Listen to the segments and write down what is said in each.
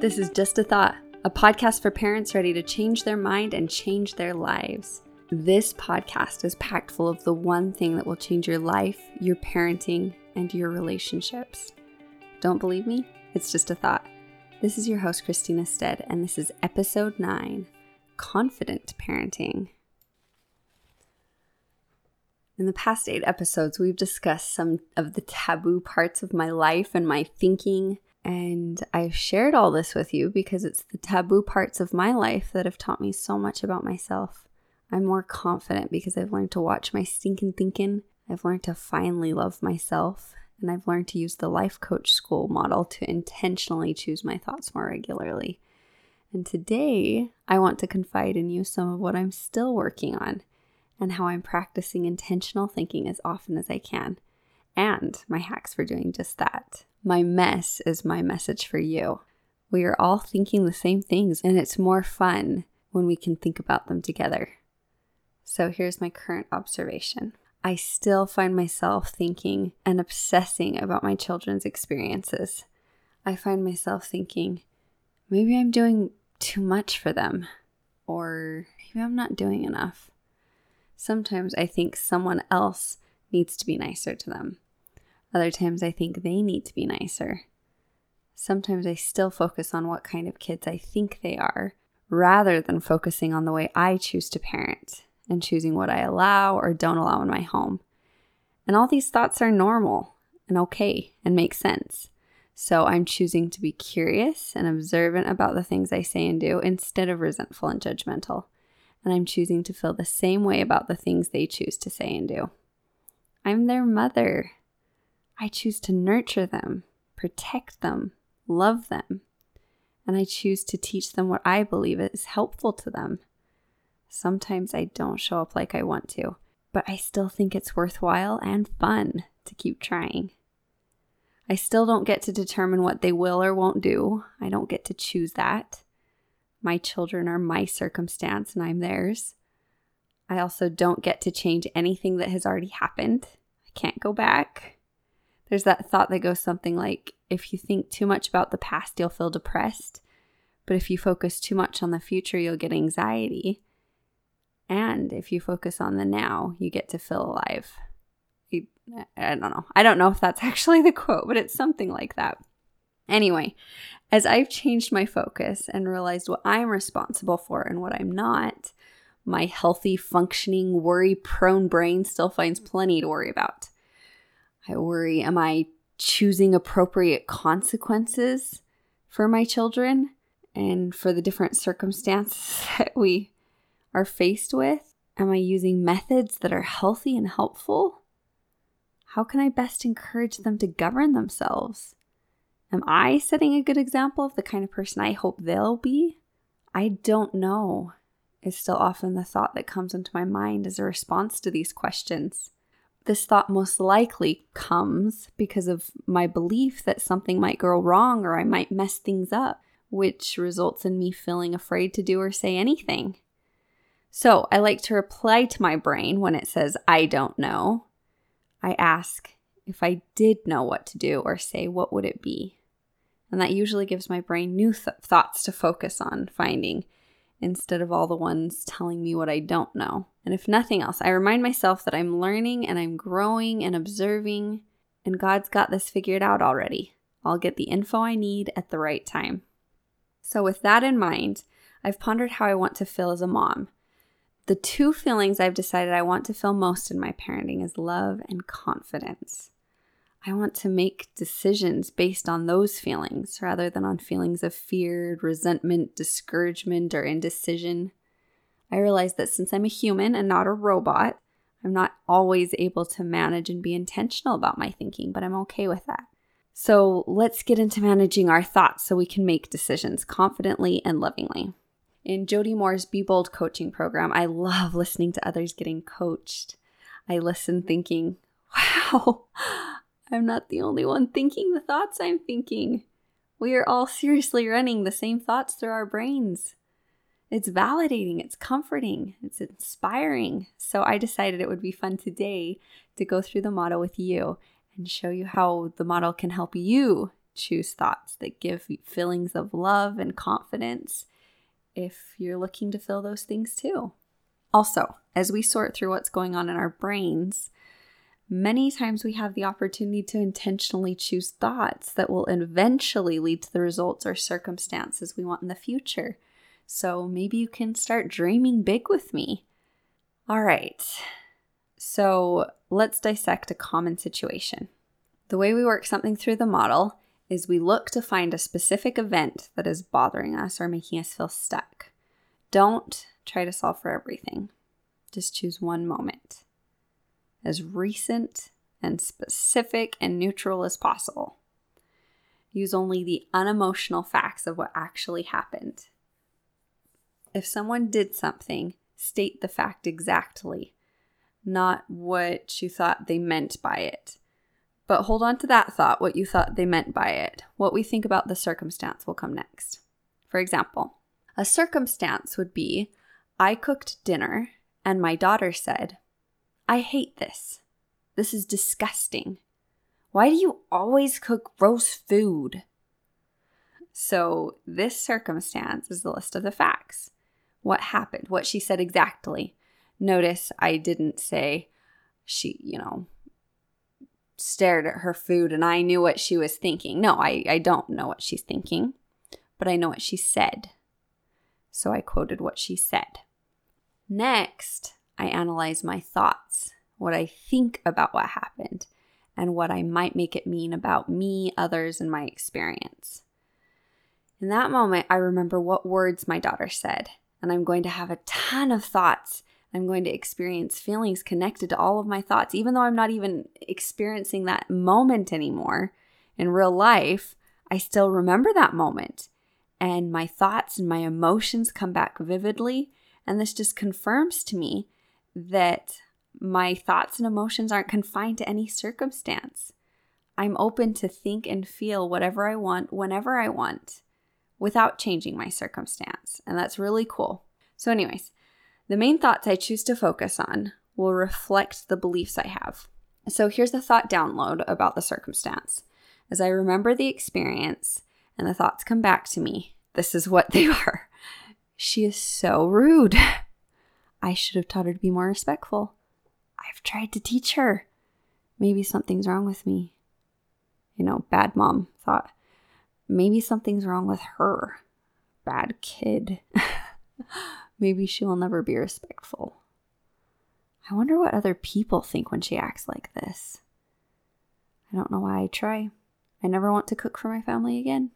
This is Just a Thought, a podcast for parents ready to change their mind and change their lives. This podcast is packed full of the one thing that will change your life, your parenting, and your relationships. Don't believe me? It's just a thought. This is your host, Christina Stead, and this is episode 9 Confident Parenting. In the past eight episodes, we've discussed some of the taboo parts of my life and my thinking. And I've shared all this with you because it's the taboo parts of my life that have taught me so much about myself. I'm more confident because I've learned to watch my stinking thinking. I've learned to finally love myself. And I've learned to use the life coach school model to intentionally choose my thoughts more regularly. And today, I want to confide in you some of what I'm still working on and how I'm practicing intentional thinking as often as I can, and my hacks for doing just that. My mess is my message for you. We are all thinking the same things, and it's more fun when we can think about them together. So here's my current observation. I still find myself thinking and obsessing about my children's experiences. I find myself thinking, maybe I'm doing too much for them, or maybe I'm not doing enough. Sometimes I think someone else needs to be nicer to them. Other times I think they need to be nicer. Sometimes I still focus on what kind of kids I think they are rather than focusing on the way I choose to parent and choosing what I allow or don't allow in my home. And all these thoughts are normal and okay and make sense. So I'm choosing to be curious and observant about the things I say and do instead of resentful and judgmental and I'm choosing to feel the same way about the things they choose to say and do. I'm their mother. I choose to nurture them, protect them, love them, and I choose to teach them what I believe is helpful to them. Sometimes I don't show up like I want to, but I still think it's worthwhile and fun to keep trying. I still don't get to determine what they will or won't do. I don't get to choose that. My children are my circumstance and I'm theirs. I also don't get to change anything that has already happened. I can't go back. There's that thought that goes something like if you think too much about the past, you'll feel depressed. But if you focus too much on the future, you'll get anxiety. And if you focus on the now, you get to feel alive. I don't know. I don't know if that's actually the quote, but it's something like that. Anyway, as I've changed my focus and realized what I'm responsible for and what I'm not, my healthy, functioning, worry prone brain still finds plenty to worry about. I worry am I choosing appropriate consequences for my children and for the different circumstances that we are faced with? Am I using methods that are healthy and helpful? How can I best encourage them to govern themselves? Am I setting a good example of the kind of person I hope they'll be? I don't know, is still often the thought that comes into my mind as a response to these questions. This thought most likely comes because of my belief that something might go wrong or I might mess things up, which results in me feeling afraid to do or say anything. So I like to reply to my brain when it says, I don't know. I ask, if I did know what to do or say, what would it be? And that usually gives my brain new th- thoughts to focus on finding instead of all the ones telling me what I don't know. And if nothing else, I remind myself that I'm learning and I'm growing and observing, and God's got this figured out already. I'll get the info I need at the right time. So, with that in mind, I've pondered how I want to feel as a mom. The two feelings I've decided I want to feel most in my parenting is love and confidence. I want to make decisions based on those feelings rather than on feelings of fear, resentment, discouragement, or indecision. I realize that since I'm a human and not a robot, I'm not always able to manage and be intentional about my thinking, but I'm okay with that. So let's get into managing our thoughts so we can make decisions confidently and lovingly. In Jody Moore's Be Bold coaching program, I love listening to others getting coached. I listen thinking, wow, I'm not the only one thinking the thoughts I'm thinking. We are all seriously running the same thoughts through our brains. It's validating, it's comforting, it's inspiring. So I decided it would be fun today to go through the model with you and show you how the model can help you choose thoughts that give feelings of love and confidence if you're looking to fill those things too. Also, as we sort through what's going on in our brains, many times we have the opportunity to intentionally choose thoughts that will eventually lead to the results or circumstances we want in the future. So maybe you can start dreaming big with me. All right, so let's dissect a common situation. The way we work something through the model is we look to find a specific event that is bothering us or making us feel stuck. Don't try to solve for everything, just choose one moment as recent and specific and neutral as possible. Use only the unemotional facts of what actually happened. If someone did something, state the fact exactly, not what you thought they meant by it. But hold on to that thought, what you thought they meant by it. What we think about the circumstance will come next. For example, a circumstance would be I cooked dinner and my daughter said, I hate this. This is disgusting. Why do you always cook gross food? So, this circumstance is the list of the facts. What happened, what she said exactly. Notice I didn't say she, you know, stared at her food and I knew what she was thinking. No, I, I don't know what she's thinking, but I know what she said. So I quoted what she said. Next, I analyze my thoughts, what I think about what happened, and what I might make it mean about me, others, and my experience. In that moment, I remember what words my daughter said, and I'm going to have a ton of thoughts. I'm going to experience feelings connected to all of my thoughts, even though I'm not even experiencing that moment anymore in real life. I still remember that moment, and my thoughts and my emotions come back vividly. And this just confirms to me that my thoughts and emotions aren't confined to any circumstance. I'm open to think and feel whatever I want whenever I want without changing my circumstance. And that's really cool. So, anyways, the main thoughts I choose to focus on will reflect the beliefs I have. So, here's a thought download about the circumstance. As I remember the experience and the thoughts come back to me, this is what they are. She is so rude. I should have taught her to be more respectful. I've tried to teach her. Maybe something's wrong with me. You know, bad mom thought. Maybe something's wrong with her. Bad kid. Maybe she will never be respectful. I wonder what other people think when she acts like this. I don't know why I try. I never want to cook for my family again.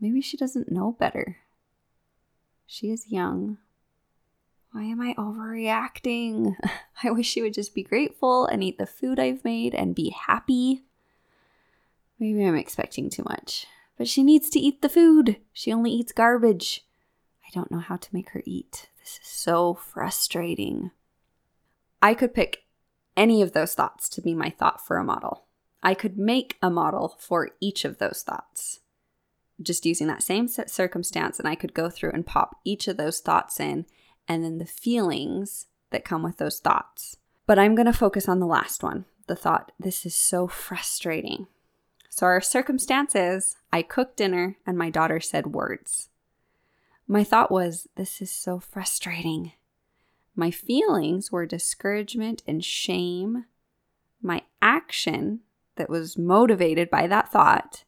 Maybe she doesn't know better. She is young. Why am I overreacting? I wish she would just be grateful and eat the food I've made and be happy. Maybe I'm expecting too much. But she needs to eat the food. She only eats garbage. I don't know how to make her eat. This is so frustrating. I could pick any of those thoughts to be my thought for a model. I could make a model for each of those thoughts. Just using that same set circumstance, and I could go through and pop each of those thoughts in and then the feelings that come with those thoughts. But I'm going to focus on the last one the thought, this is so frustrating. So, our circumstances I cooked dinner and my daughter said words. My thought was, this is so frustrating. My feelings were discouragement and shame. My action that was motivated by that thought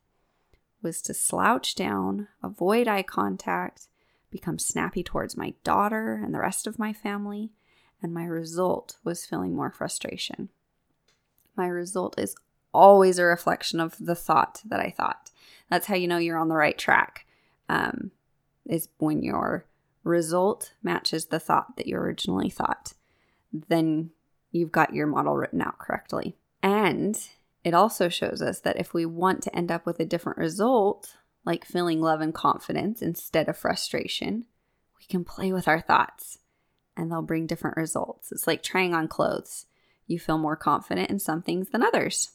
was to slouch down, avoid eye contact, become snappy towards my daughter and the rest of my family, and my result was feeling more frustration. My result is always a reflection of the thought that I thought. That's how you know you're on the right track, um, is when your result matches the thought that you originally thought. Then you've got your model written out correctly. And it also shows us that if we want to end up with a different result, like feeling love and confidence instead of frustration, we can play with our thoughts and they'll bring different results. It's like trying on clothes. You feel more confident in some things than others.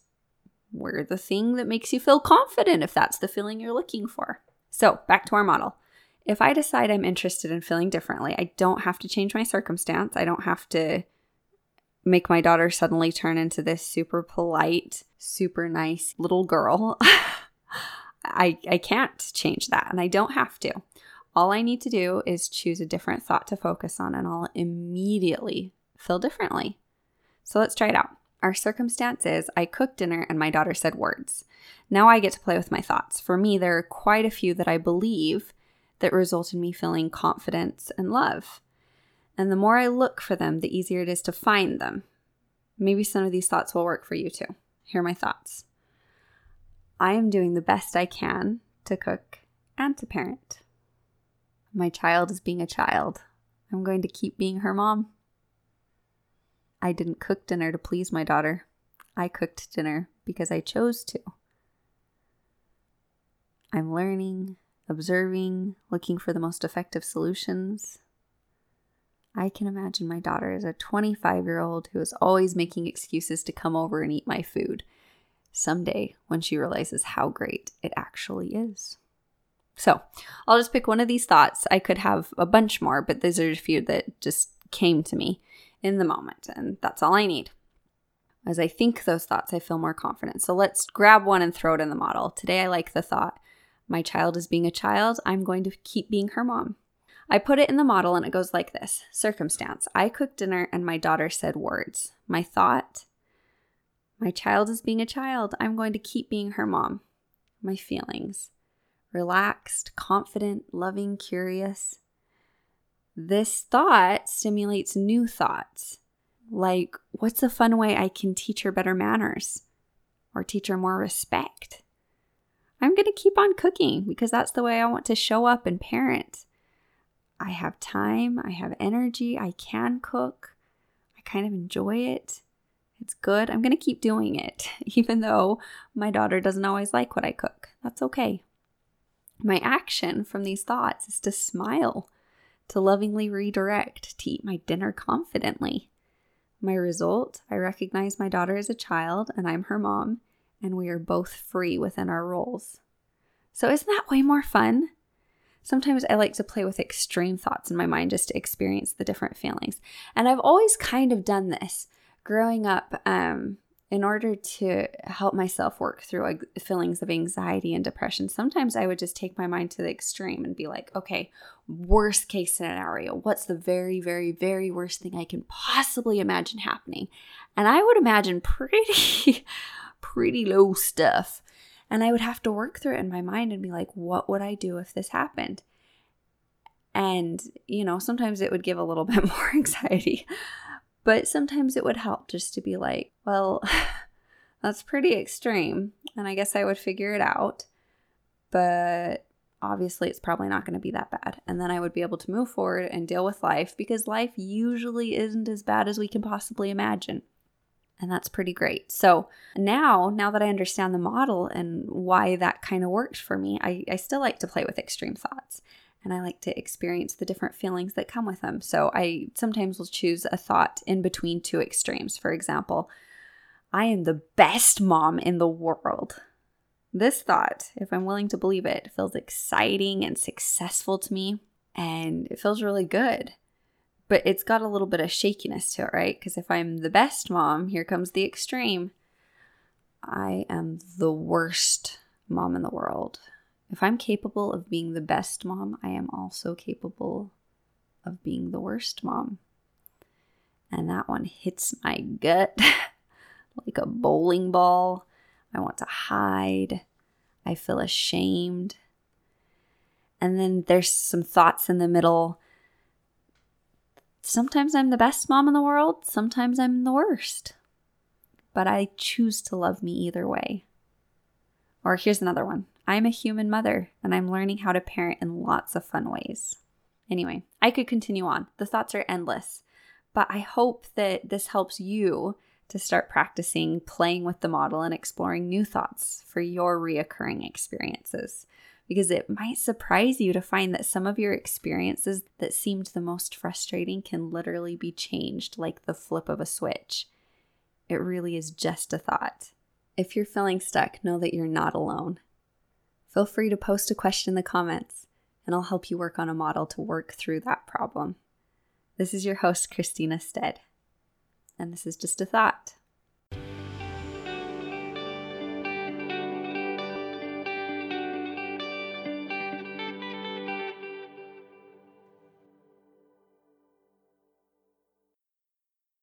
Wear the thing that makes you feel confident if that's the feeling you're looking for. So, back to our model. If I decide I'm interested in feeling differently, I don't have to change my circumstance. I don't have to make my daughter suddenly turn into this super polite, super nice little girl. I, I can't change that and I don't have to. All I need to do is choose a different thought to focus on and I'll immediately feel differently. So let's try it out. Our circumstance is I cooked dinner and my daughter said words. Now I get to play with my thoughts. For me, there are quite a few that I believe that result in me feeling confidence and love. And the more I look for them, the easier it is to find them. Maybe some of these thoughts will work for you too. Here are my thoughts I am doing the best I can to cook and to parent. My child is being a child. I'm going to keep being her mom. I didn't cook dinner to please my daughter. I cooked dinner because I chose to. I'm learning, observing, looking for the most effective solutions. I can imagine my daughter as a 25 year old who is always making excuses to come over and eat my food someday when she realizes how great it actually is. So I'll just pick one of these thoughts. I could have a bunch more, but these are a few that just came to me in the moment, and that's all I need. As I think those thoughts, I feel more confident. So let's grab one and throw it in the model. Today, I like the thought my child is being a child, I'm going to keep being her mom. I put it in the model and it goes like this Circumstance I cooked dinner and my daughter said words. My thought my child is being a child, I'm going to keep being her mom. My feelings relaxed, confident, loving, curious. This thought stimulates new thoughts, like what's a fun way I can teach her better manners or teach her more respect? I'm going to keep on cooking because that's the way I want to show up and parent. I have time, I have energy, I can cook, I kind of enjoy it. It's good. I'm going to keep doing it, even though my daughter doesn't always like what I cook. That's okay. My action from these thoughts is to smile, to lovingly redirect, to eat my dinner confidently. My result I recognize my daughter as a child and I'm her mom, and we are both free within our roles. So, isn't that way more fun? Sometimes I like to play with extreme thoughts in my mind just to experience the different feelings. And I've always kind of done this. Growing up, um, in order to help myself work through feelings of anxiety and depression, sometimes I would just take my mind to the extreme and be like, okay, worst case scenario. What's the very, very, very worst thing I can possibly imagine happening? And I would imagine pretty, pretty low stuff. And I would have to work through it in my mind and be like, what would I do if this happened? And, you know, sometimes it would give a little bit more anxiety. But sometimes it would help just to be like, well, that's pretty extreme. And I guess I would figure it out. But obviously, it's probably not going to be that bad. And then I would be able to move forward and deal with life because life usually isn't as bad as we can possibly imagine. And that's pretty great. So now, now that I understand the model and why that kind of worked for me, I, I still like to play with extreme thoughts and I like to experience the different feelings that come with them. So I sometimes will choose a thought in between two extremes. For example, I am the best mom in the world. This thought, if I'm willing to believe it, feels exciting and successful to me, and it feels really good. But it's got a little bit of shakiness to it, right? Because if I'm the best mom, here comes the extreme. I am the worst mom in the world. If I'm capable of being the best mom, I am also capable of being the worst mom. And that one hits my gut like a bowling ball. I want to hide. I feel ashamed. And then there's some thoughts in the middle. Sometimes I'm the best mom in the world, sometimes I'm the worst. But I choose to love me either way. Or here's another one I'm a human mother and I'm learning how to parent in lots of fun ways. Anyway, I could continue on. The thoughts are endless, but I hope that this helps you to start practicing playing with the model and exploring new thoughts for your reoccurring experiences. Because it might surprise you to find that some of your experiences that seemed the most frustrating can literally be changed like the flip of a switch. It really is just a thought. If you're feeling stuck, know that you're not alone feel free to post a question in the comments, and I'll help you work on a model to work through that problem. This is your host, Christina Stead, and this is just a thought.